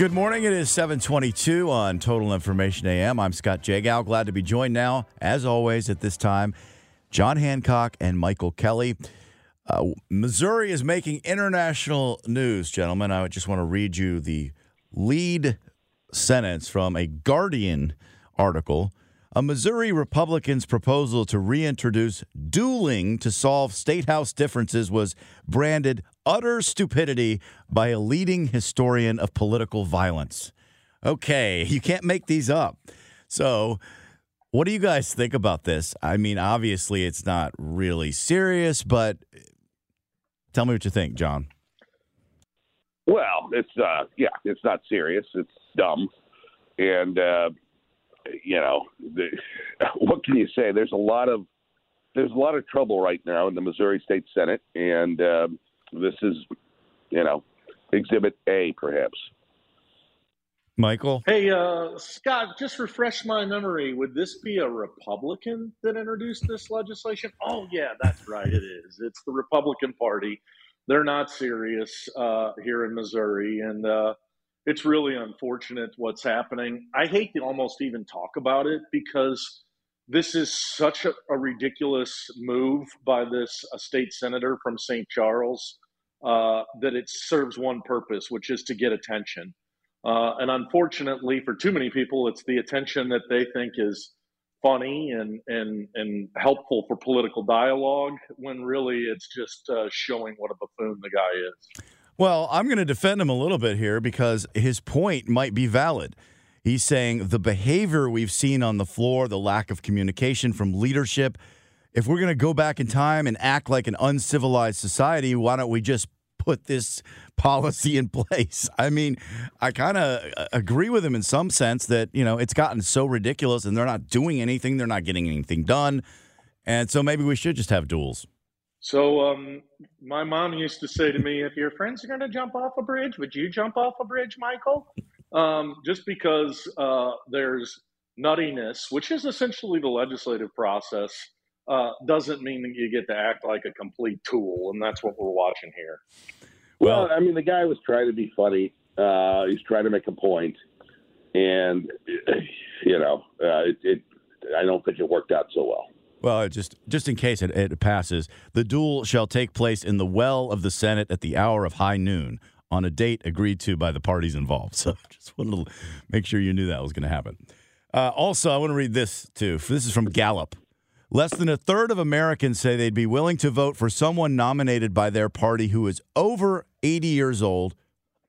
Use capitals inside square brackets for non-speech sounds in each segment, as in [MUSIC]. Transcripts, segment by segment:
Good morning. It is 722 on Total Information AM. I'm Scott Jagow. Glad to be joined now, as always, at this time. John Hancock and Michael Kelley. Uh, Missouri is making international news, gentlemen. I just want to read you the lead sentence from a Guardian article. A Missouri Republican's proposal to reintroduce dueling to solve state house differences was branded utter stupidity by a leading historian of political violence. Okay, [LAUGHS] you can't make these up. So, what do you guys think about this? I mean, obviously, it's not really serious, but tell me what you think, John. Well, it's uh, yeah, it's not serious. It's dumb, and uh, you know, the, [LAUGHS] what can you say? There's a lot of there's a lot of trouble right now in the Missouri State Senate, and uh, this is, you know, Exhibit A, perhaps. Michael? Hey, uh, Scott, just refresh my memory. Would this be a Republican that introduced this legislation? Oh, yeah, that's right. It is. It's the Republican Party. They're not serious uh, here in Missouri. And uh, it's really unfortunate what's happening. I hate to almost even talk about it because this is such a, a ridiculous move by this state senator from St. Charles uh, that it serves one purpose, which is to get attention. Uh, and unfortunately, for too many people, it's the attention that they think is funny and and and helpful for political dialogue, when really it's just uh, showing what a buffoon the guy is. Well, I'm going to defend him a little bit here because his point might be valid. He's saying the behavior we've seen on the floor, the lack of communication from leadership. If we're going to go back in time and act like an uncivilized society, why don't we just put this policy in place? I mean, I kind of uh, agree with him in some sense that, you know, it's gotten so ridiculous and they're not doing anything, they're not getting anything done. And so maybe we should just have duels. So, um, my mom used to say to me, if your friends are going to jump off a bridge, would you jump off a bridge, Michael? Um, just because uh, there's nuttiness, which is essentially the legislative process, uh, doesn't mean that you get to act like a complete tool, and that's what we're watching here. Well, I mean, the guy was trying to be funny. Uh, he's trying to make a point, and you know, uh, it, it, I don't think it worked out so well. Well, just just in case it, it passes, the duel shall take place in the well of the Senate at the hour of high noon on a date agreed to by the parties involved. [LAUGHS] So just wanted to make sure you knew that was going to happen. Uh, also, I want to read this too. This is from Gallup. Less than a third of Americans say they'd be willing to vote for someone nominated by their party who is over 80 years old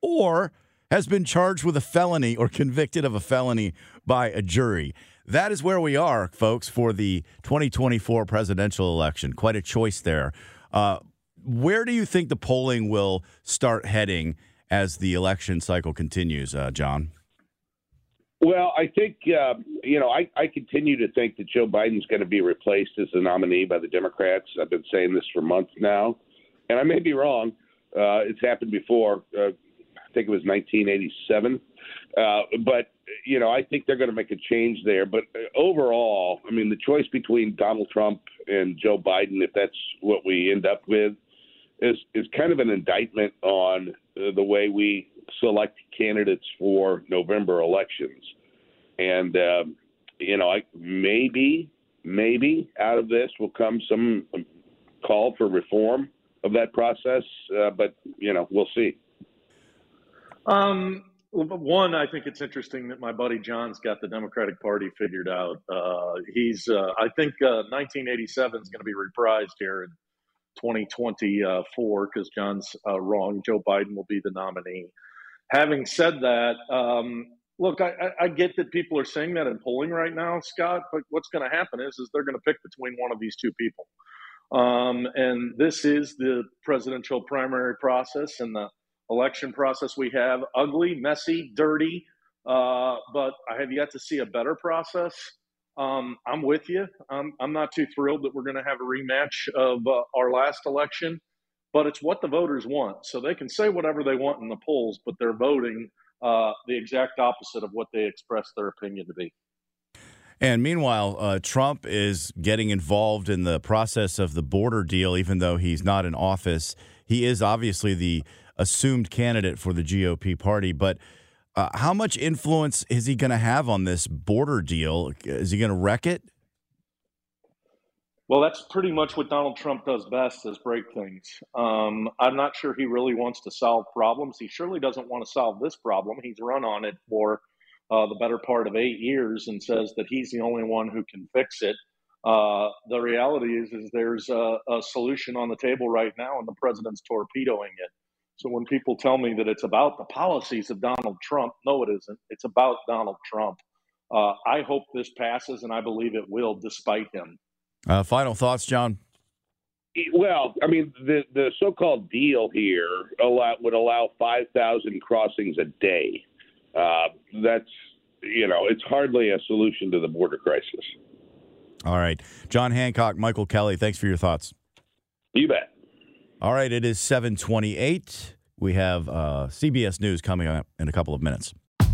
or has been charged with a felony or convicted of a felony by a jury. That is where we are, folks, for the 2024 presidential election. Quite a choice there. Uh, where do you think the polling will start heading as the election cycle continues, uh, John? Well, I think uh, you know I, I continue to think that Joe Biden's going to be replaced as the nominee by the Democrats. I've been saying this for months now, and I may be wrong. Uh, it's happened before. Uh, I think it was 1987. Uh, but you know, I think they're going to make a change there. But uh, overall, I mean, the choice between Donald Trump and Joe Biden, if that's what we end up with, is is kind of an indictment on uh, the way we select candidates for November elections. And, um, you know, I, maybe, maybe out of this will come some call for reform of that process, uh, but, you know, we'll see. Um, one, I think it's interesting that my buddy John's got the Democratic Party figured out. Uh, he's, uh, I think, uh, 1987 is going to be reprised here in 2024 because John's uh, wrong. Joe Biden will be the nominee. Having said that, um, look, I, I, get that people are saying that in polling right now, Scott. But what's going to happen is, is they're going to pick between one of these two people. Um, and this is the presidential primary process, and the election process we have ugly, messy, dirty, uh, but I have yet to see a better process. Um, I'm with you. I'm, I'm not too thrilled that we're going to have a rematch of uh, our last election, but it's what the voters want. So they can say whatever they want in the polls, but they're voting uh, the exact opposite of what they express their opinion to be. And meanwhile, uh, Trump is getting involved in the process of the border deal, even though he's not in office. He is obviously the assumed candidate for the GOP party. But uh, how much influence is he going to have on this border deal? Is he going to wreck it? Well, that's pretty much what Donald Trump does best is break things. Um, I'm not sure he really wants to solve problems. He surely doesn't want to solve this problem. He's run on it for uh, the better part of eight years and says that he's the only one who can fix it. Uh, the reality is, is there's a, a, solution on the table right now, and the president's torpedoing it. So when people tell me that it's about the policies of Donald Trump, no, it isn't. It's about Donald Trump. Uh, I hope this passes, and I believe it will, despite him. Uh, final thoughts, John. Well, I mean, the the so-called deal here allow, would allow five thousand crossings a day. Uh, that's you know, it's hardly a solution to the border crisis. All right, John Hancock, Michael Kelley, thanks for your thoughts. You bet. All right, it is 728. We have uh, CBS News coming up in a couple of minutes.